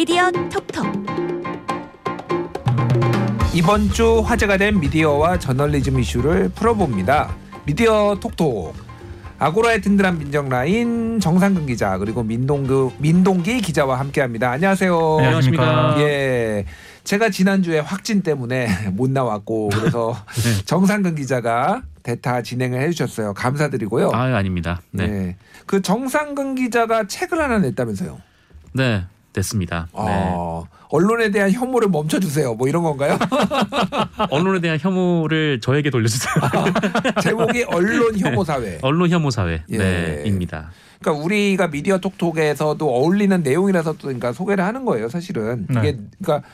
미디어 톡톡 이번 주 화제가 된 미디어와 저널리즘 이슈를 풀어봅니다. 미디어 톡톡. 아고라의 든든한 민정 라인 정상근 기자 그리고 민동그 민동기 기자와 함께합니다. 안녕하세요. 안녕하십니까. 예. 제가 지난주에 확진 때문에 못 나왔고 그래서 네. 정상근 기자가 대타 진행을 해주셨어요. 감사드리고요. 아 아닙니다. 네. 네. 네. 그 정상근 기자가 책을 하나 냈다면서요. 됐습니다. 네. 어, 언론에 대한 혐오를 멈춰주세요. 뭐 이런 건가요? 언론에 대한 혐오를 저에게 돌려주세요. 제목이 언론 혐오 사회. 언론 혐오 사회. 예. 네,입니다. 그러니까 우리가 미디어 톡톡에서도 어울리는 내용이라서 또 그러니까 소개를 하는 거예요, 사실은. 네. 이게 그러니까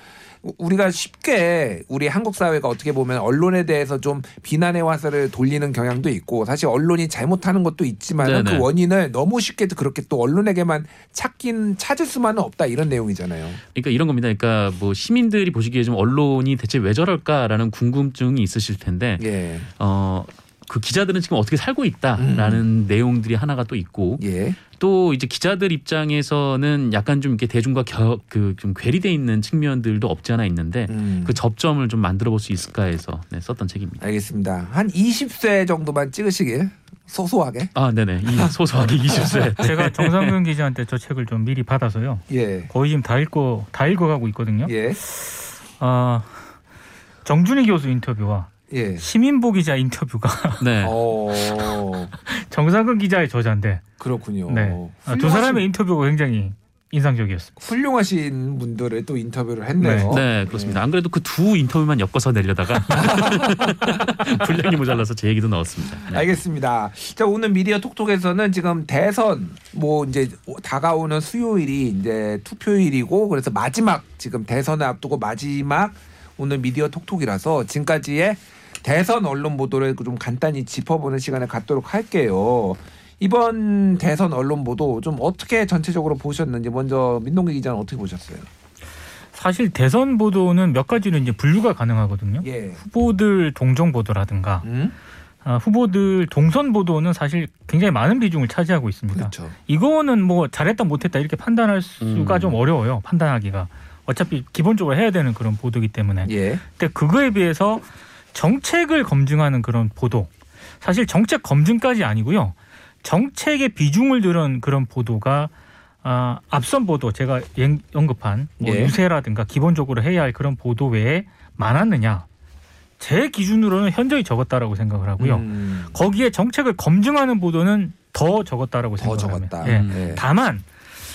우리가 쉽게 우리 한국 사회가 어떻게 보면 언론에 대해서 좀 비난의 화살을 돌리는 경향도 있고 사실 언론이 잘못하는 것도 있지만 그. 원인을 너무 쉽게 그렇게 또 언론에게만 찾긴 찾을 수만은 없다 이런 내용이잖아요. 그러니까 이런 겁니다. 그러니까 뭐 시민들이 보시기에 좀 언론이 대체 왜 저럴까라는 궁금증이 있으실 텐데 예. 어. 그 기자들은 지금 어떻게 살고 있다라는 내용들이 하나가 또 있고 예. 또 이제 기자들 입장에서는 약간 좀 이렇게 대중과 그좀 괴리돼 있는 측면들도 없지 않아 있는데 음. 그 접점을 좀 만들어 볼 수 있을까 해서 네, 썼던 책입니다. 알겠습니다. 한 20세 정도만 찍으시길 소소하게. 아, 네네. 이 소소하게 20세. 제가 정상근 기자한테 저 책을 좀 미리 받아서요. 예. 거의 지금 다 읽고 다 읽어가고 있거든요. 예. 아 정준희 교수 인터뷰와 예. 시민보 기자 인터뷰가 네. 어. 정상근 기자의 저자인데, 그렇군요. 네. 아, 두 훌륭하신- 사람의 인터뷰가 굉장히 인상적이었습니다. 훌륭하신 분들을 또 인터뷰를 했네요. 네, 그렇습니다. 안 그래도 그 두 인터뷰만 엮어서 내려다가 분량이 모자라서 제 얘기도 넣었습니다. 네. 알겠습니다. 자 오늘 미디어 톡톡에서는 지금 대선 뭐 이제 다가오는 수요일이 이제 투표일이고 그래서 마지막 지금 대선을 앞두고 마지막 오늘 미디어 톡톡이라서 지금까지의 대선 언론 보도를 좀 간단히 짚어보는 시간을 갖도록 할게요. 이번 대선 언론 보도 좀 어떻게 전체적으로 보셨는지 먼저 민동기 기자는 어떻게 보셨어요? 사실 대선 보도는 몇 가지로 이제 분류가 가능하거든요. 예. 후보들 동정 보도라든가 음? 아, 후보들 동선 보도는 사실 굉장히 많은 비중을 차지하고 있습니다. 그렇죠. 이거는 뭐 잘했다 못했다 이렇게 판단할 수가 음. 좀 어려워요. 판단하기가 어차피 기본적으로 해야 되는 그런 보도기 때문에. 예. 근데 그거에 비해서 정책을 검증하는 그런 보도. 사실 정책 검증까지 아니고요. 정책의 비중을 들은 그런 보도가 아, 앞선 보도 제가 연- 언급한 뭐 예. 유세라든가 기본적으로 해야 할 그런 보도 외에 많았느냐? 제 기준으로는 현저히 적었다라고 생각을 하고요. 음, 거기에 정책을 검증하는 보도는 더 적었다라고 더 생각합니다. 적었다. 예. 음. 예. 다만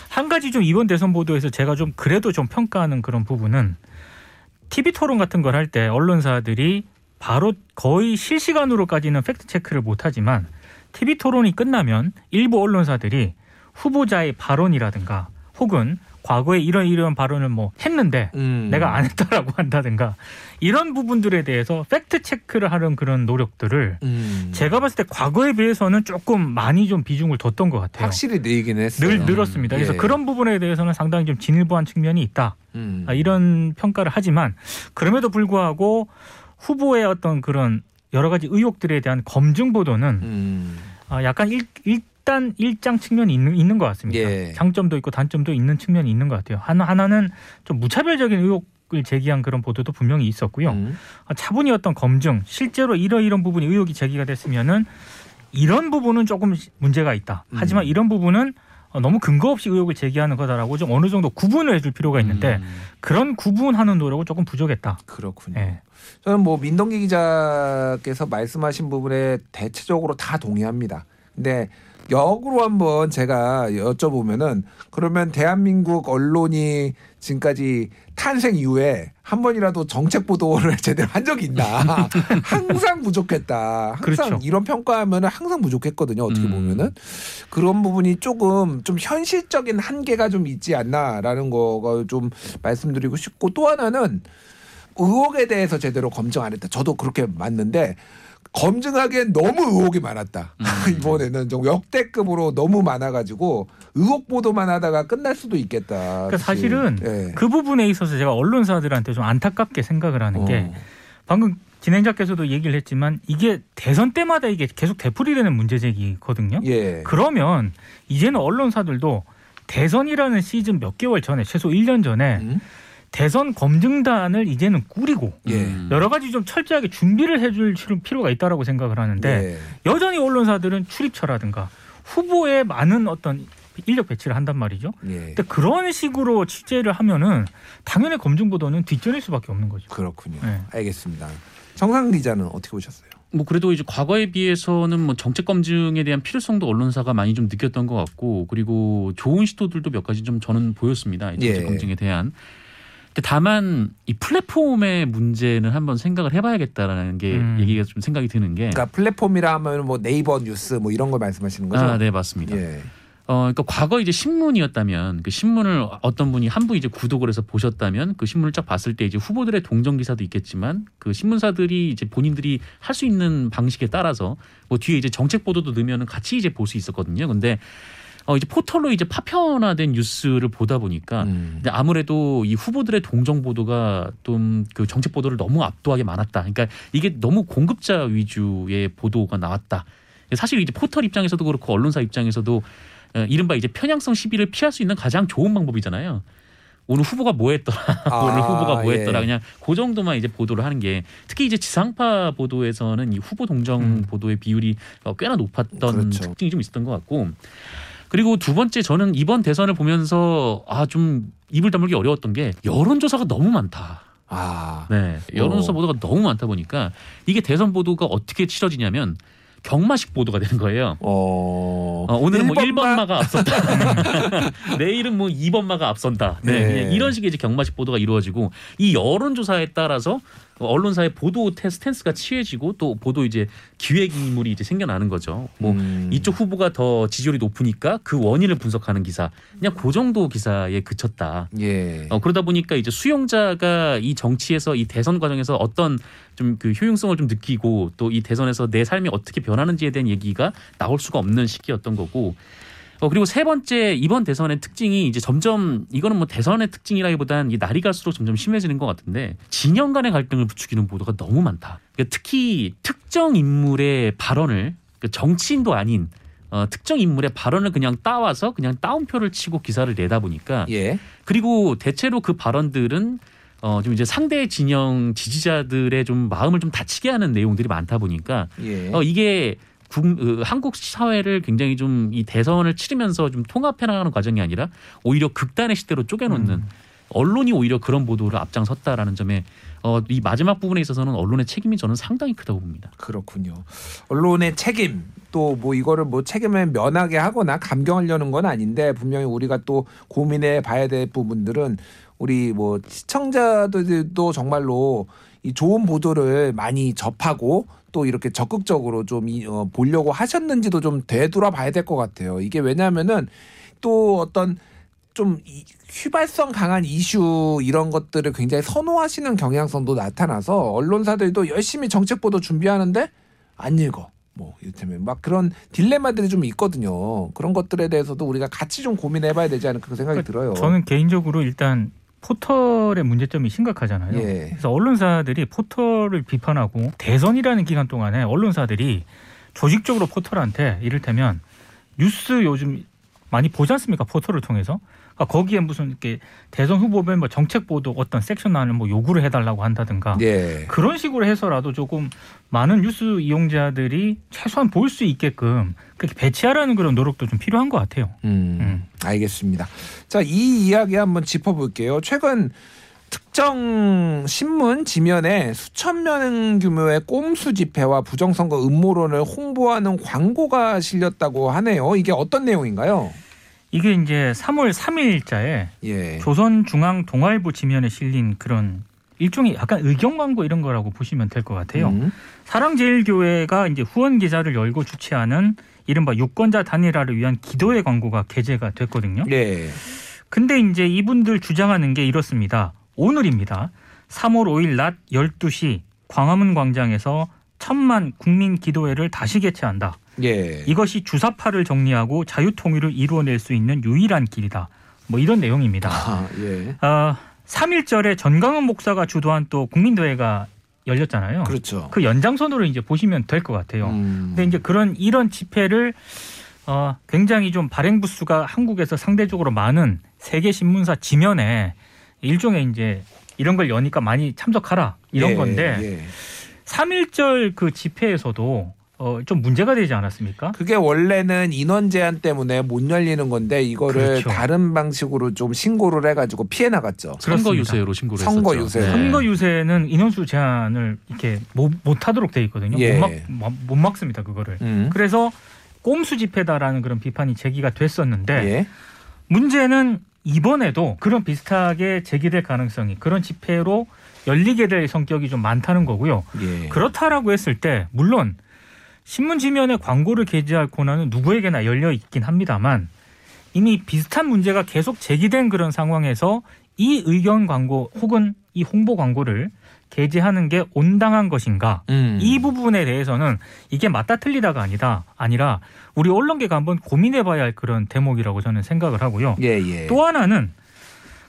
한 가지 좀 이번 대선 보도에서 제가 좀 그래도 좀 평가하는 그런 부분은 TV 토론 같은 걸 할 때 언론사들이 바로 거의 실시간으로까지는 팩트 체크를 못 하지만 TV 토론이 끝나면 일부 언론사들이 후보자의 발언이라든가 혹은 과거에 이런 이런 발언을 뭐 했는데 음. 내가 안 했다라고 한다든가 이런 부분들에 대해서 팩트 체크를 하는 그런 노력들을 음. 제가 봤을 때 과거에 비해서는 조금 많이 좀 비중을 뒀던 것 같아요. 확실히 늘긴 했어요. 늘 늘었습니다. 그래서 예. 그런 부분에 대해서는 상당히 좀 진일보한 측면이 있다. 음. 아, 이런 평가를 하지만 그럼에도 불구하고 후보의 어떤 그런 여러 가지 의혹들에 대한 검증 보도는 음. 아, 약간 일, 일단 일장 측면이 있는, 있는 것 같습니다. 예. 장점도 있고 단점도 있는 측면이 있는 것 같아요. 하나, 하나는 좀 무차별적인 의혹 을 제기한 그런 보도도 분명히 있었고요. 음. 아, 차분히 어떤 검증, 실제로 이런 이런 부분이 의혹이 제기가 됐으면은 이런 부분은 조금 문제가 있다. 하지만 음. 이런 부분은 어, 너무 근거 없이 의혹을 제기하는 거다라고 좀 어느 정도 구분을 해줄 필요가 있는데 음. 그런 구분하는 노력은 조금 부족했다. 그렇군요. 예. 저는 뭐 민동기 기자께서 말씀하신 부분에 대체적으로 다 동의합니다. 근데 역으로 한번 제가 여쭤보면은 그러면 대한민국 언론이 지금까지 탄생 이후에 한 번이라도 정책 보도를 제대로 한 적이 있나? 항상 부족했다. 항상 그렇죠. 이런 평가하면은 항상 부족했거든요. 어떻게 음. 보면은 그런 부분이 조금 좀 현실적인 한계가 좀 있지 않나라는 거가 좀 말씀드리고 싶고 또 하나는 의혹에 대해서 제대로 검증 안 했다. 저도 그렇게 맞는데 검증하기엔 너무 의혹이 많았다. 음. 이번에는 좀 역대급으로 너무 많아가지고 의혹 보도만 하다가 끝날 수도 있겠다. 그러니까 사실은 예. 그 부분에 있어서 제가 언론사들한테 좀 안타깝게 생각을 하는 게 어. 방금 진행자께서도 얘기를 했지만 이게 대선 때마다 이게 계속 되풀이되는 문제 제기거든요. 예. 그러면 이제는 언론사들도 대선이라는 시즌 몇 개월 전에 최소 1년 전에 음? 대선 검증단을 이제는 꾸리고 예. 음. 여러 가지 좀 철저하게 준비를 해줄 필요가 있다라고 생각을 하는데 예. 여전히 언론사들은 출입처라든가 후보에 많은 어떤 인력 배치를 한단 말이죠. 예. 근데 그런 식으로 취재를 하면은 당연히 검증 보도는 뒷전일 수밖에 없는 거죠. 그렇군요. 네. 알겠습니다. 정상 기자는 어떻게 보셨어요? 뭐 그래도 이제 과거에 비해서는 뭐 정책 검증에 대한 필요성도 언론사가 많이 좀 느꼈던 것 같고 그리고 좋은 시도들도 몇 가지 좀 저는 보였습니다. 이 정책 예. 검증에 대한. 근데 다만 이 플랫폼의 문제는 한번 생각을 해봐야겠다라는 게 음. 얘기가 좀 생각이 드는 게. 그러니까 플랫폼이라 하면 뭐 네이버 뉴스 뭐 이런 걸 말씀하시는 거죠? 아, 네 맞습니다. 예. 어, 그러니까 과거 이제 신문이었다면 그 신문을 어떤 분이 한분 이제 구독을 해서 보셨다면 그 신문을 쫙 봤을 때 이제 후보들의 동정 기사도 있겠지만 그 신문사들이 이제 본인들이 할 수 있는 방식에 따라서 뭐 뒤에 이제 정책 보도도 넣으면은 같이 이제 볼 수 있었거든요. 근데 어 이제 포털로 이제 파편화된 뉴스를 보다 보니까 음. 아무래도 이 후보들의 동정 보도가 좀 그 정책 보도를 너무 압도하게 많았다. 그러니까 이게 너무 공급자 위주의 보도가 나왔다. 사실 이제 포털 입장에서도 그렇고 언론사 입장에서도 어, 이른바 이제 편향성 시비를 피할 수 있는 가장 좋은 방법이잖아요. 오늘 후보가 뭐 했더라. 오늘 아, 후보가 뭐 예. 했더라. 그냥 그 정도만 이제 보도를 하는 게 특히 이제 지상파 보도에서는 이 후보 동정 음. 보도의 비율이 어, 꽤나 높았던 그렇죠. 특징이 좀 있었던 것 같고 그리고 두 번째 저는 이번 대선을 보면서 아 좀 입을 다물기 어려웠던 게 여론조사가 너무 많다. 아. 네. 여론조사 어. 보도가 너무 많다 보니까 이게 대선 보도가 어떻게 치러지냐면 경마식 보도가 되는 거예요. 어. 어, 오늘은 뭐 1번마? 1번마가 앞선다. 내일은 뭐 2번마가 앞선다. 네. 네. 그냥 이런 식의 이제 경마식 보도가 이루어지고 이 여론조사에 따라서 언론사의 보도 테- 스탠스가 취해지고 또 보도 이제 기획 인물이 이제 생겨나는 거죠. 뭐 음. 이쪽 후보가 더 지지율이 높으니까 그 원인을 분석하는 기사. 그냥 그 정도 기사에 그쳤다. 예. 어, 그러다 보니까 이제 수용자가 이 정치에서 이 대선 과정에서 어떤 좀 그 효용성을 좀 느끼고 또 이 대선에서 내 삶이 어떻게 변하는지에 대한 얘기가 나올 수가 없는 시기였던 거고. 어, 그리고 세 번째 이번 대선의 특징이 이제 점점 이거는 뭐 대선의 특징이라기보단 이 날이 갈수록 점점 심해지는 것 같은데 진영 간의 갈등을 부추기는 보도가 너무 많다. 그러니까 특히 특정 인물의 발언을 그 정치인도 아닌 어, 특정 인물의 발언을 그냥 따와서 그냥 따옴표를 치고 기사를 내다 보니까 예. 그리고 대체로 그 발언들은 어, 좀 이제 상대 진영 지지자들의 좀 마음을 좀 다치게 하는 내용들이 많다 보니까 예. 어, 이게 한국 사회를 굉장히 좀 이 대선을 치르면서 좀 통합해 나가는 과정이 아니라 오히려 극단의 시대로 쪼개놓는 음. 언론이 오히려 그런 보도를 앞장섰다라는 점에 어, 이 마지막 부분에 있어서는 언론의 책임이 저는 상당히 크다고 봅니다. 그렇군요. 언론의 책임 또 뭐 이거를 뭐 책임을 면하게 하거나 감경하려는 건 아닌데 분명히 우리가 또 고민해 봐야 될 부분들은 우리 뭐 시청자들도 정말로 이 좋은 보도를 많이 접하고 또 이렇게 적극적으로 좀 이, 어, 보려고 하셨는지도 좀 되돌아봐야 될 것 같아요. 이게 왜냐하면은 또 어떤 좀 이- 휘발성 강한 이슈 이런 것들을 굉장히 선호하시는 경향성도 나타나서 언론사들도 열심히 정책 보도 준비하는데 안 읽어. 뭐 이를테면 막 그런 딜레마들이 좀 있거든요. 그런 것들에 대해서도 우리가 같이 좀 고민해봐야 되지 않을까 그 생각이 들어요. 저는 개인적으로 일단 포털의 문제점이 심각하잖아요. 예. 그래서 언론사들이 포털을 비판하고 대선이라는 기간 동안에 언론사들이 조직적으로 포털한테 이를테면 뉴스 요즘 많이 보지 않습니까? 포털을 통해서. 그러니까 거기에 무슨 이렇게 대선 후보별 뭐 정책 보도 어떤 섹션 안을 뭐 요구를 해달라고 한다든가 예. 그런 식으로 해서라도 조금 많은 뉴스 이용자들이 최소한 볼 수 있게끔 그렇게 배치하라는 그런 노력도 좀 필요한 것 같아요. 음, 음. 알겠습니다. 자, 이 이야기 한번 짚어볼게요. 최근 특정 신문 지면에 수천 명 규모의 꼼수 집회와 부정선거 음모론을 홍보하는 광고가 실렸다고 하네요. 이게 어떤 내용인가요? 이게 이제 3월 3일자에 예. 조선중앙동아일보 지면에 실린 그런 일종의 약간 의경 광고 이런 거라고 보시면 될 것 같아요. 음. 사랑제일교회가 이제 후원 계좌를 열고 주최하는 이른바 유권자 단일화를 위한 기도회 광고가 게재가 됐거든요. 예. 근데 이제 이분들 주장하는 게 이렇습니다. 오늘입니다. 3월 5일 낮 12시 광화문 광장에서 천만 국민 기도회를 다시 개최한다. 예. 이것이 주사파를 정리하고 자유통일을 이루어낼 수 있는 유일한 길이다. 뭐 이런 내용입니다. 아, 예. 어, 3일절에 전광훈 목사가 주도한 또 국민대회가 열렸잖아요. 그렇죠. 그 연장선으로 이제 보시면 될 것 같아요. 음. 근데 이제 그런 이런 집회를 어, 굉장히 좀 발행 부수가 한국에서 상대적으로 많은 세계 신문사 지면에 일종의 이제 이런 걸 여니까 많이 참석하라 이런 예, 건데 예. 삼일절그 집회에서도 어, 좀 문제가 되지 않았습니까? 그게 원래는 인원 제한 때문에 못 열리는 건데 이거를 그렇죠. 다른 방식으로 좀 신고를 해가지고 피해 나갔죠. 선거. 유세로 신고를 선거 했었죠. 유세. 선거 유세는 인원수 제한을 이렇게 못, 못 하도록 돼 있거든요. 예. 못, 막, 못- 못 막습니다 그거를. 음. 그래서 꼼수 집회다라는 그런 비판이 제기가 됐었는데 예. 문제는 이번에도 그런 비슷하게 제기될 가능성이 그런 집회로 열리게 될 성격이 좀 많다는 거고요. 예. 그렇다라고 했을 때 물론 신문 지면에 광고를 게재할 권한은 누구에게나 열려 있긴 합니다만 이미 비슷한 문제가 계속 제기된 그런 상황에서 이 의견 광고 혹은 이 홍보 광고를 게재하는 게 온당한 것인가? 음. 이 부분에 대해서는 이게 맞다 틀리다가 아니다 아니라 우리 언론계가 한번 고민해봐야 할 그런 대목이라고 저는 생각을 하고요. 예, 예. 또 하나는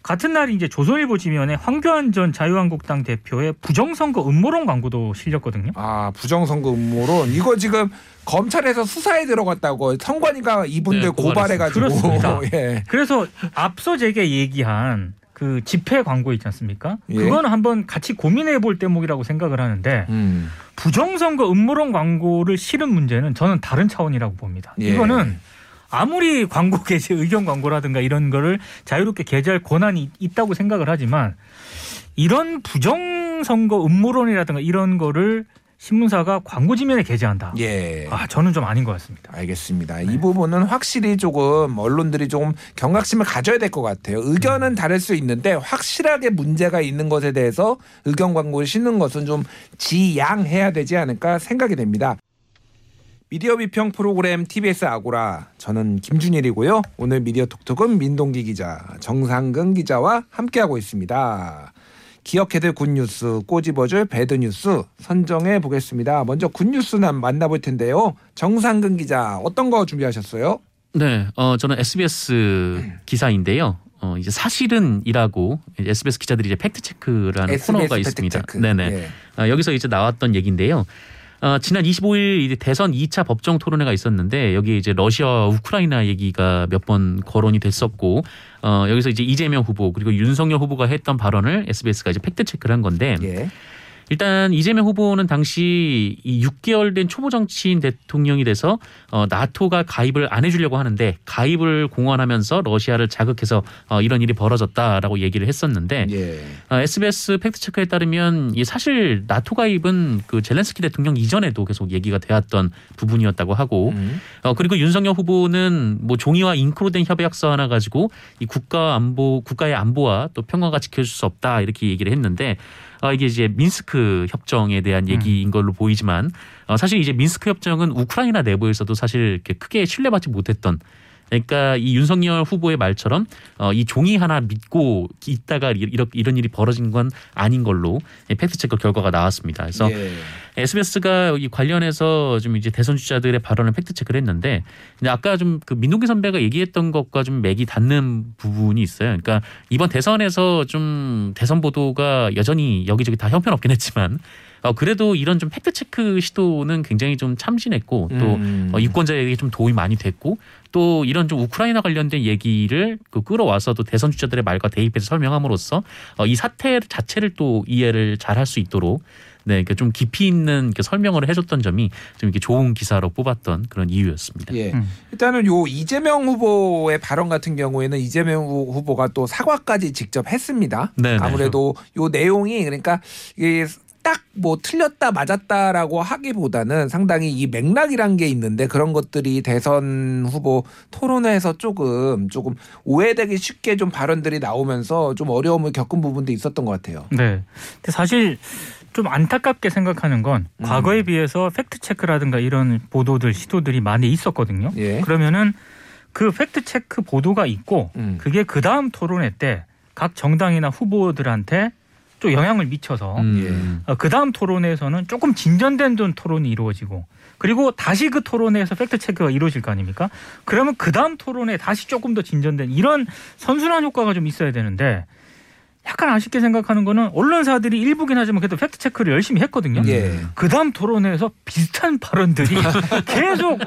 같은 날 이제 조선일보 지면에 황교안 전 자유한국당 대표의 부정선거 음모론 광고도 실렸거든요. 아 부정선거 음모론 이거 지금 검찰에서 수사에 들어갔다고 선관위가 이분들 네, 고발해가지고 그렇습니다. 예. 그래서 앞서 제게 얘기한 그 집회 광고 있지 않습니까? 예. 그거는 한번 같이 고민해 볼 대목이라고 생각을 하는데 음. 부정선거 음모론 광고를 실은 문제는 저는 다른 차원이라고 봅니다. 예. 이거는 아무리 광고 게재 의견 광고라든가 이런 거를 자유롭게 게재할 권한이 있다고 생각을 하지만 이런 부정선거 음모론이라든가 이런 거를 신문사가 광고 지면에 게재한다. 예. 아 저는 좀 아닌 것 같습니다. 알겠습니다. 이 부분은 확실히 조금 언론들이 조금 경각심을 가져야 될 것 같아요. 의견은 다를 수 있는데 확실하게 문제가 있는 것에 대해서 의견 광고를 싣는 것은 좀 지양해야 되지 않을까 생각이 됩니다. 미디어 비평 프로그램 TBS 아고라 저는 김준일이고요. 오늘 미디어 톡톡은 민동기 기자, 정상근 기자와 함께하고 있습니다. 기억해둘 good news, 꼬집어줄 bad news 선정해 보겠습니다. 먼저 good news는 만나볼 텐데요. 정상근 기자 어떤 거 준비하셨어요? 네, 어, 저는 SBS 기사인데요. 어, 이제 사실은이라고 SBS 기자들이 이제 fact check라는 코너가 있습니다. fact check. 네네. 예. 어, 여기서 이제 나왔던 얘기인데요. 어, 지난 25일 이제 대선 2차 법정 토론회가 있었는데 여기 이제 러시아와 우크라이나 얘기가 몇 번 거론이 됐었고 어, 여기서 이제 이재명 후보 그리고 윤석열 후보가 했던 발언을 SBS가 이제 팩트 체크를 한 건데 예. 일단 이재명 후보는 당시 이 6개월 된 초보 정치인 대통령이 돼서 어, 나토가 가입을 안 해주려고 하는데 가입을 공언하면서 러시아를 자극해서 어, 이런 일이 벌어졌다라고 얘기를 했었는데 예. 어, SBS 팩트체크에 따르면 이 사실 나토 가입은 그 젤렌스키 대통령 이전에도 계속 얘기가 되었던 부분이었다고 하고 음. 어 그리고 윤석열 후보는 뭐 종이와 잉크로 된 협약서 하나 가지고 이 국가 안보 국가의 안보와 또 평화가 지켜질 수 없다 이렇게 얘기를 했는데 어 이게 이제 민스크 협정에 대한 얘기인 걸로 보이지만 어 사실 이제 민스크 협정은 우크라이나 내부에서도 사실 크게 신뢰받지 못했던 그러니까 이 윤석열 후보의 말처럼 어, 이 종이 하나 믿고 있다가 이런 이런 일이 벌어진 건 아닌 걸로 fact check 결과가 나왔습니다. 그래서 예. SBS가 여기 관련해서 좀 이제 대선 주자들의 발언을 fact check를 했는데 근데 아까 좀 그 민동기 선배가 얘기했던 것과 좀 맥이 닿는 부분이 있어요. 그러니까 이번 대선에서 좀 대선 보도가 여전히 여기저기 다 형편없긴 했지만 어 그래도 이런 좀 팩트 체크 시도는 굉장히 좀 참신했고 또 음. 어, 유권자에게 좀 도움이 많이 됐고 또 이런 좀 우크라이나 관련된 얘기를 그 끌어와서 또 대선 주자들의 말과 대입해서 설명함으로써 어, 이 사태 자체를 또 이해를 잘 할 수 있도록 네, 그러니까 좀 깊이 있는 이렇게 설명을 해줬던 점이 좀 이렇게 좋은 기사로 뽑았던 그런 이유였습니다. 예. 음. 일단은 요 이재명 후보의 발언 같은 경우에는 이재명 후- 후보가 또 사과까지 직접 했습니다. 네네. 아무래도 요 내용이 그러니까 이게 딱 뭐 틀렸다 맞았다라고 하기보다는 상당히 이 맥락이란 게 있는데 그런 것들이 대선 후보 토론회에서 조금 조금 오해되기 쉽게 좀 발언들이 나오면서 좀 어려움을 겪은 부분도 있었던 것 같아요. 네. 근데 사실 좀 안타깝게 생각하는 건 음. 과거에 비해서 fact check라든가 이런 보도들 시도들이 많이 있었거든요. 예. 그러면은 그 fact check 보도가 있고 음. 그게 그 다음 토론회 때 각 정당이나 후보들한테 또 영향을 미쳐서 음. 그 다음 토론회에서는 조금 진전된 돈 토론이 이루어지고 그리고 다시 그 토론회에서 fact check가 이루어질 거 아닙니까? 그러면 그 다음 토론회 다시 조금 더 진전된 이런 선순환 효과가 좀 있어야 되는데 약간 아쉽게 생각하는 거는 언론사들이 일부긴 하지만 그래도 fact check를 열심히 했거든요. 예. 그다음 토론회에서 비슷한 발언들이 계속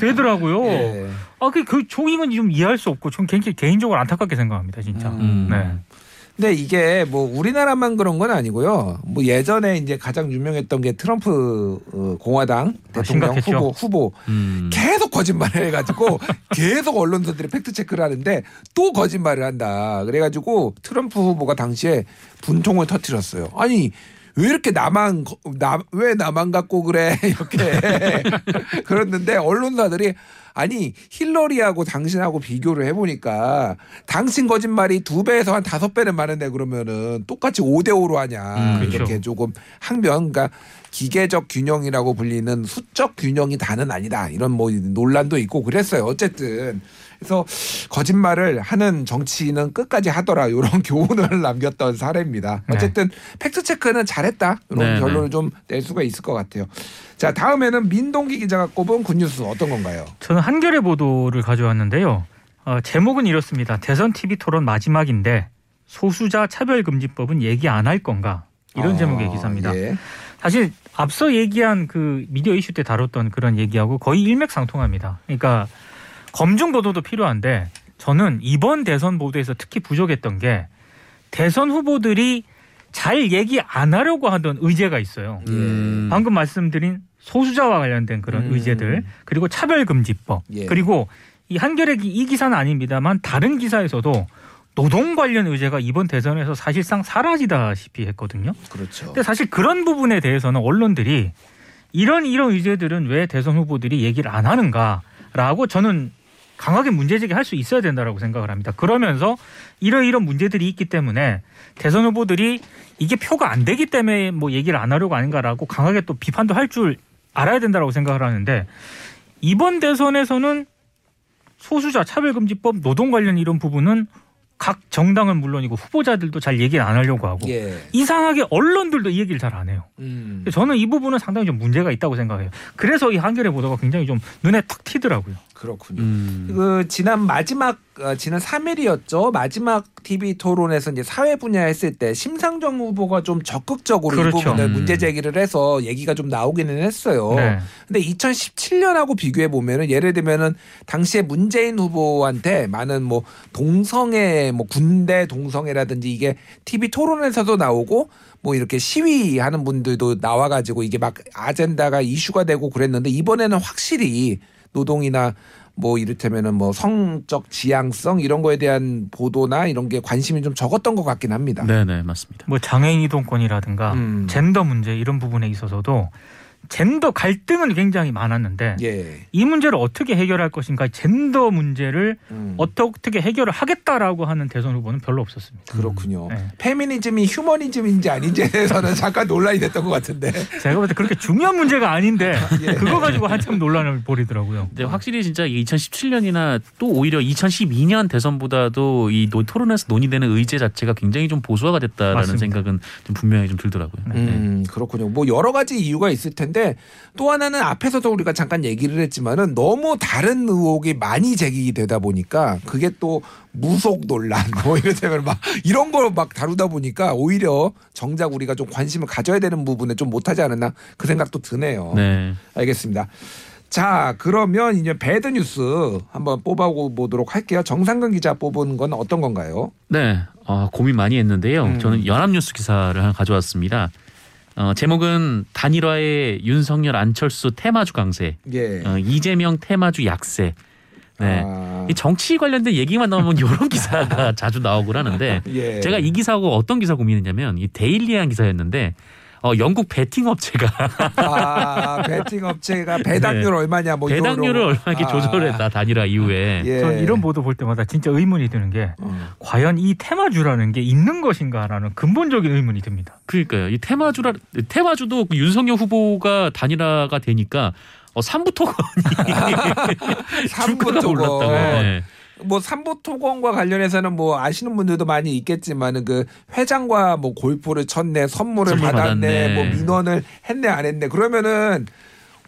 되더라고요. 예. 아, 그, 그 종이는 좀 이해할 수 없고, 전 개인, 개인적으로 안타깝게 생각합니다, 진짜. 음. 네. 근데 이게 뭐 우리나라만 그런 건 아니고요. 뭐 예전에 이제 가장 유명했던 게 트럼프 어, 공화당 아, 대통령 심각했죠. 후보 후보 음. 계속 거짓말을 해가지고 계속 언론사들이 fact check를 하는데 또 거짓말을 한다. 그래가지고 트럼프 후보가 당시에 분통을 터뜨렸어요. 아니 왜 이렇게 나만 거- 나, 왜 나만 갖고 그래? 이렇게 그랬는데 언론사들이 아니 힐러리하고 당신하고 비교를 해보니까 당신 거짓말이 두 배에서 한 다섯 배는 많은데 그러면은 똑같이 5대 5로 하냐? 음, 그렇죠. 이렇게 조금 항변 그러니까 기계적 균형이라고 불리는 수적 균형이 다는 아니다. 이런 뭐 논란도 있고 그랬어요. 어쨌든 그래서 거짓말을 하는 정치인은 끝까지 하더라 이런 교훈을 남겼던 사례입니다 네. 어쨌든 fact check는 잘했다 이런 네, 결론을 좀 낼 수가 있을 것 같아요 자 다음에는 민동기 기자가 꼽은 good news 어떤 건가요? 저는 한겨레 보도를 가져왔는데요. 어, 제목은 이렇습니다. 대선 TV 토론 마지막인데 소수자 차별금지법은 얘기 안 할 건가? 이런 아, 제목의 기사입니다. 예. 사실 앞서 얘기한 그 미디어 이슈 때 다뤘던 그런 얘기하고 거의 일맥상통합니다. 그러니까 검증 보도도 필요한데 저는 이번 대선 보도에서 특히 부족했던 게 대선 후보들이 잘 얘기 안 하려고 하던 의제가 있어요. 음. 방금 말씀드린 소수자와 관련된 그런 음. 의제들 그리고 차별금지법 예. 그리고 이 한겨레 기- 이 기사는 아닙니다만 다른 기사에서도 노동 관련 의제가 이번 대선에서 사실상 사라지다시피 했거든요. 그렇죠. 근데 사실 그런 부분에 대해서는 언론들이 이런 이런 의제들은 왜 대선 후보들이 얘기를 안 하는가라고 저는 강하게 문제 제기 할 수 있어야 된다라고 생각을 합니다. 그러면서 이런 이런 문제들이 있기 때문에 대선 후보들이 이게 표가 안 되기 때문에 뭐 얘기를 안 하려고 아닌가라고 강하게 또 비판도 할 줄 알아야 된다라고 생각을 하는데 이번 대선에서는 소수자 차별금지법 노동 관련 이런 부분은 각 정당은 물론이고 후보자들도 잘 얘기를 안 하려고 하고 예. 이상하게 언론들도 이 얘기를 잘 안 해요. 음. 저는 이 부분은 상당히 좀 문제가 있다고 생각해요. 그래서 이 한겨레 보도가 굉장히 좀 눈에 탁 튀더라고요. 그렇군요. 음. 그 지난 마지막 어, 지난 3일이었죠. 마지막 TV 토론에서 이제 사회 분야 했을 때 심상정 후보가 좀 적극적으로 이 그렇죠. 부분을 음. 문제 제기를 해서 얘기가 좀 나오기는 했어요. 네. 근데 2017년하고 비교해 보면은 예를 들면은 당시에 문재인 후보한테 많은 뭐 동성애 뭐 군대 동성애라든지 이게 TV 토론에서도 나오고 뭐 이렇게 시위하는 분들도 나와 가지고 이게 막 아젠다가 이슈가 되고 그랬는데 이번에는 확실히 노동이나 뭐 이를테면은 뭐 성적 지향성 이런 거에 대한 보도나 이런 게 관심이 좀 적었던 것 같긴 합니다. 네 네 맞습니다. 뭐 장애인 이동권이라든가 음. 젠더 문제 이런 부분에 있어서도 젠더 갈등은 굉장히 많았는데 예. 이 문제를 어떻게 해결할 것인가 젠더 문제를 음. 어떻게 해결을 하겠다라고 하는 대선 후보는 별로 없었습니다. 그렇군요. 네. 페미니즘이 휴머니즘인지 아닌지에 대해서는 잠깐 논란이 됐던 것 같은데. 제가 볼 때 그렇게 중요한 문제가 아닌데 예. 그거 가지고 한참 논란을 벌이더라고요. 근데 확실히 진짜 2017년이나 또 오히려 2012년 대선보다도 이 노- 토론에서 논의되는 의제 자체가 굉장히 좀 보수화가 됐다라는 맞습니다. 생각은 좀 분명히 좀 들더라고요. 네. 음, 그렇군요. 뭐 여러 가지 이유가 있을 텐데 또 하나는 앞에서도 우리가 잠깐 얘기를 했지만은 너무 다른 의혹이 많이 제기되다 보니까 그게 또 무속 논란 뭐 이를테면 막 이런 걸 막 다루다 보니까 오히려 정작 우리가 좀 관심을 가져야 되는 부분에 좀 못하지 않았나 그 생각도 드네요. 네. 알겠습니다. 자, 그러면 이제 배드 뉴스 한번 뽑아보도록 할게요. 정상근 기자 뽑은 건 어떤 건가요? 네, 어, 고민 많이 했는데요. 음. 저는 연합뉴스 기사를 하나 가져왔습니다. 어, 제목은 단일화의 윤석열 안철수 테마주 강세, 예. 어, 이재명 테마주 약세. 네. 아, 이 정치 관련된 얘기만 나오면 이런 기사가 자주 나오곤 하는데 예. 제가 이 기사하고 어떤 기사 고민했냐면 이 데일리한 기사였는데 어, 영국 베팅 업체가 아, 배팅 업체가 배당률 얼마냐 뭐 이런 네. 배당률을 거. 얼마나 아. 조절했다 단일화 이후에 예. 이런 보도 볼 때마다 진짜 의문이 드는 게 어. 과연 이 테마주라는 게 있는 것인가라는 근본적인 의문이 듭니다. 그러니까요. 이 테마주라 테마주도 그 윤석열 후보가 단일화가 되니까 어, 삼부토건이 삼부 주가가 토건. 올랐다고. 네. 뭐 삼부 토건과 관련해서는 뭐 아시는 분들도 많이 있겠지만은 그 회장과 뭐 골프를 쳤네, 선물을 선물 받았네, 받았네. 뭐 민원을 했네 안 했네. 그러면은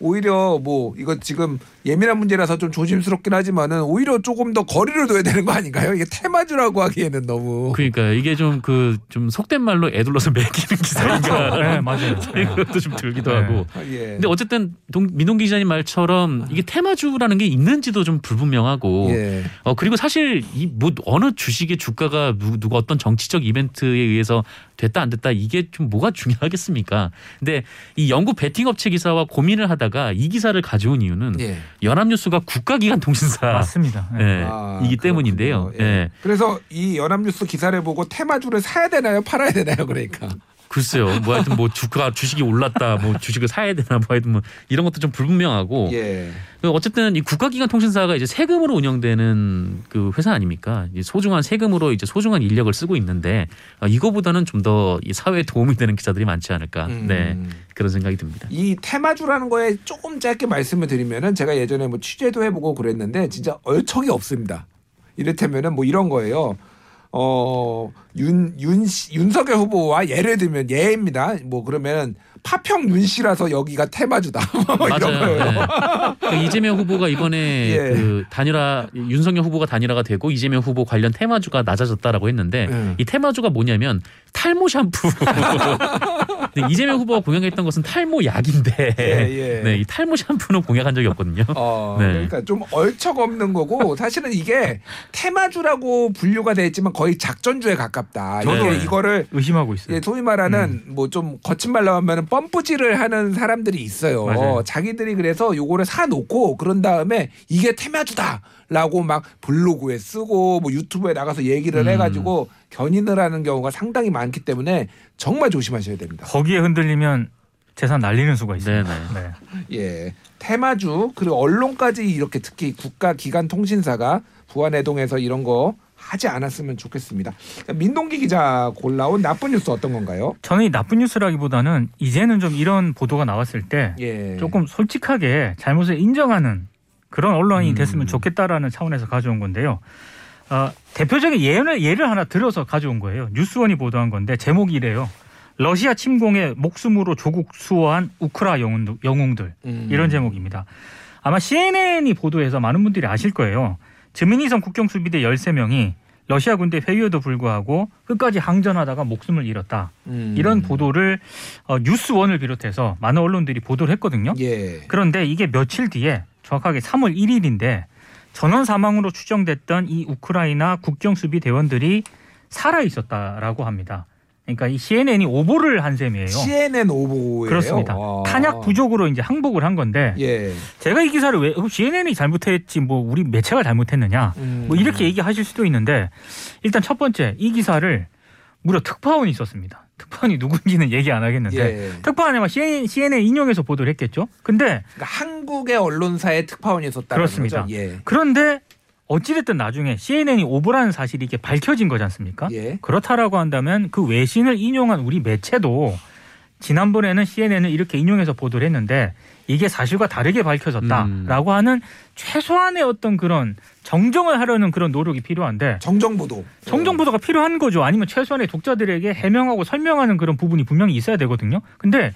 오히려 뭐 이거 지금 예민한 문제라서 좀 조심스럽긴 하지만은 오히려 조금 더 거리를 둬야 되는 거 아닌가요? 이게 테마주라고 하기에는 너무 그러니까 이게 좀 그 좀 속된 말로 애둘러서 매기는 기사인가 네, 맞아요. 생각도 좀 들기도 네. 하고. 아, 예. 근데 어쨌든 동, 민동 기자님 말처럼 이게 테마주라는 게 있는지도 좀 불분명하고 예. 어 그리고 사실 이 뭐 어느 주식의 주가가 누, 누가 어떤 정치적 이벤트에 의해서 됐다 안 됐다 이게 좀 뭐가 중요하겠습니까? 근데 이 영국 베팅 업체 기사와 고민을 하다가 이 기사를 가져온 이유는 예. 연합뉴스가 국가기관 통신사 맞습니다. 네. 예, 아, 이기 때문인데요. 그렇군요. 예. 그래서 이 연합뉴스 기사를 보고 테마주를 사야 되나요? 팔아야 되나요? 그러니까. 글쎄요. 뭐 하여튼 뭐 주가 주식이 올랐다. 뭐 주식을 사야 되나 뭐 하여튼 뭐 이런 것도 좀 불분명하고 예. 그 어쨌든 이 국가기관 통신사가 이제 세금으로 운영되는 그 회사 아닙니까? 이 소중한 세금으로 이제 소중한 인력을 쓰고 있는데 어, 이거보다는 좀더이 사회에 도움이 되는 기사들이 많지 않을까. 음. 네 그런 생각이 듭니다. 이 테마주라는 거에 조금 짧게 말씀을 드리면은 제가 예전에 뭐 취재도 해보고 그랬는데 진짜 얼척이 없습니다. 이를테면은 뭐 이런 거예요. 어, 윤, 윤, 씨- 윤석열 후보와 예를 들면 예입니다. 뭐 그러면 파평 윤 씨라서 여기가 테마주다. 뭐 맞아요. 네. 그 이재명 후보가 이번에 예. 그 단일화 윤석열 후보가 단일화가 되고 이재명 후보 관련 테마주가 낮아졌다라고 했는데 음. 이 테마주가 뭐냐면 탈모 샴푸. 근데 이재명 후보가 공약했던 것은 탈모 약인데 예, 예. 네, 이 탈모 샴푸는 공약한 적이 없거든요. 어, 네. 그러니까 좀 얼척 없는 거고 사실은 이게 테마주라고 분류가 돼 있지만 거의 작전주에 가깝다. 저도 이게 이거를 의심하고 있어요. 예, 소위 말하는 뭐좀 거친 말로 하면은 펌프질을 하는 사람들이 있어요. 맞아요. 자기들이 그래서 요거를 사 놓고 그런 다음에 이게 테마주다 라고 막 블로그에 쓰고 뭐 유튜브에 나가서 얘기를 음. 해가지고 견인을 하는 경우가 상당히 많기 때문에 정말 조심하셔야 됩니다. 거기에 흔들리면 재산 날리는 수가 있어요. 네네. 네. 예, 테마주 그리고 언론까지 이렇게 특히 국가 기관 통신사가 부안해동에서 이런 거 하지 않았으면 좋겠습니다. 민동기 기자 골라온 나쁜 뉴스 어떤 건가요? 저는 이 나쁜 뉴스라기보다는 이제는 좀 이런 보도가 나왔을 때 예, 조금 솔직하게 잘못을 인정하는 그런 언론이 음. 됐으면 좋겠다라는 차원에서 가져온 건데요. 어, 대표적인 예를, 예를 하나 들어서 가져온 거예요. 뉴스원이 보도한 건데 제목이 이래요. 러시아 침공에 목숨으로 조국 수호한 우크라 영웅, 영웅들 음. 이런 제목입니다. 아마 CNN이 보도해서 많은 분들이 아실 거예요. 지민이성 국경수비대 13명이 러시아 군대 회유에도 불구하고 끝까지 항전하다가 목숨을 잃었다. 음. 이런 보도를 어, 뉴스원을 비롯해서 많은 언론들이 보도를 했거든요. 예. 그런데 이게 며칠 뒤에 정확하게 3월 1일인데 전원 사망으로 추정됐던 이 우크라이나 국경 수비 대원들이 살아 있었다라고 합니다. 그러니까 이 CNN이 오보를 한 셈이에요. CNN 오보예요. 그렇습니다. 와. 탄약 부족으로 이제 항복을 한 건데 예. 제가 이 기사를 왜 어, CNN이 잘못했지 뭐 우리 매체가 잘못했느냐 음. 뭐 이렇게 얘기하실 수도 있는데 일단 첫 번째 이 기사를 무려 특파원이 있었습니다. 특파원이 누군지는 얘기 안 하겠는데 예. 특파원이 아마 CNN, CNN 인용해서 보도를 했겠죠. 근데 그러니까 한국의 언론사의 특파원이 있었다. 그렇습니다. 거죠? 예. 그런데 어찌됐든 나중에 CNN이 오보라는 사실이 이게 밝혀진 거지 않습니까? 예. 그렇다라고 한다면 그 외신을 인용한 우리 매체도 지난번에는 CNN을 이렇게 인용해서 보도를 했는데 이게 사실과 다르게 밝혀졌다라고 음. 하는 최소한의 어떤 그런 정정을 하려는 그런 노력이 필요한데 정정 보도. 정정 보도가 필요한 거죠. 아니면 최소한의 독자들에게 해명하고 설명하는 그런 부분이 분명히 있어야 되거든요. 근데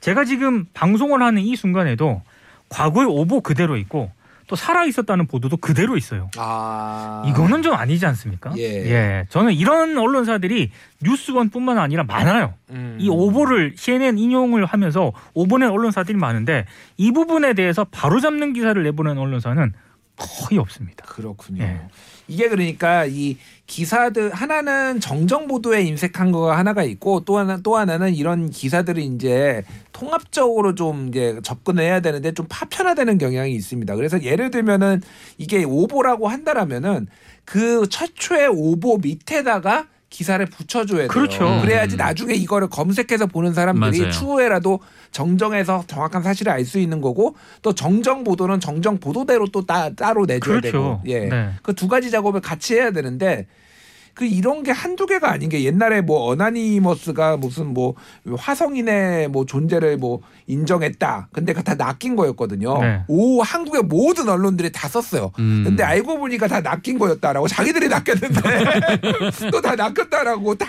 제가 지금 방송을 하는 이 순간에도 과거의 오보 그대로 있고 또 살아 있었다는 보도도 그대로 있어요. 아. 이거는 좀 아니지 않습니까? 예. 저는 이런 언론사들이 뉴스원뿐만 아니라 많아요. 음. 이 오보를 CNN 인용을 하면서 오보낸 언론사들이 많은데 이 부분에 대해서 바로잡는 기사를 내보낸 언론사는 거의 없습니다. 그렇군요. 예. 이게 그러니까 이 기사들 하나는 정정 보도에 인색한 거가 하나가 있고 또 하나 또 하나는 이런 기사들이 이제 통합적으로 좀 이제 접근을 해야 되는데 좀 파편화되는 경향이 있습니다. 그래서 예를 들면은 이게 오보라고 한다라면은 그 최초의 오보 밑에다가 기사를 붙여줘야 돼요. 그렇죠. 그래야지 음. 나중에 이거를 검색해서 보는 사람들이 맞아요. 추후에라도 정정해서 정확한 사실을 알 수 있는 거고 또 정정 보도는 정정 보도대로 또 따, 따로 내줘야 되고 그렇죠. 예. 네. 그두 가지 작업을 같이 해야 되는데 그 이런 게 한두 개가 아닌 게 옛날에 뭐 어나니머스가 무슨 뭐 화성인의 뭐 존재를 뭐 인정했다. 근데 그다 낚인 거였거든요. 네. 오 한국의 모든 언론들이 다 썼어요. 음. 근데 알고 보니까 다 낚인 거였다라고 자기들이 낚였는데 또 다 낚였다라고 다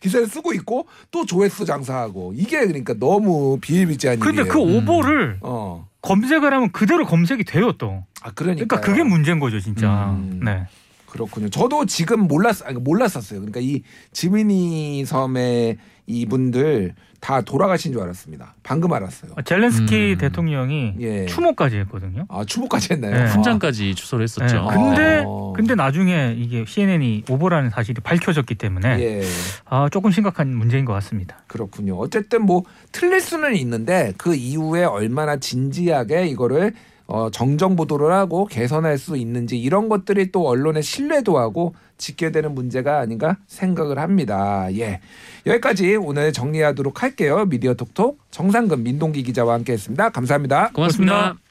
기사를 쓰고 있고 또 조회수 장사하고 이게 그러니까 너무 비일비재한 근데 일이에요. 그 오보를 어. 검색을 하면 그대로 검색이 돼요 또. 아 그러니까 그러니까 그게 문제인 거죠 진짜. 음. 네. 그렇군요. 저도 지금 몰랐 아니, 몰랐었어요. 그러니까 이 지미니 섬의 이분들 다 돌아가신 줄 알았습니다. 방금 알았어요. 젤렌스키 음. 대통령이 예. 추모까지 했거든요. 아 추모까지 했나요? 네. 아. 훈장까지 추서를 했었죠. 네. 근데 아. 근데 나중에 이게 CNN이 오보라는 사실이 밝혀졌기 때문에 예. 아, 조금 심각한 문제인 것 같습니다. 그렇군요. 어쨌든 뭐 틀릴 수는 있는데 그 이후에 얼마나 진지하게 이거를 어, 정정 보도를 하고 개선할 수 있는지 이런 것들이 또 언론의 신뢰도 하고 지켜야 되는 문제가 아닌가 생각을 합니다. 예. 여기까지 오늘 정리하도록 할게요. 미디어 톡톡 정상근 민동기 기자와 함께 했습니다. 감사합니다. 고맙습니다. 고맙습니다.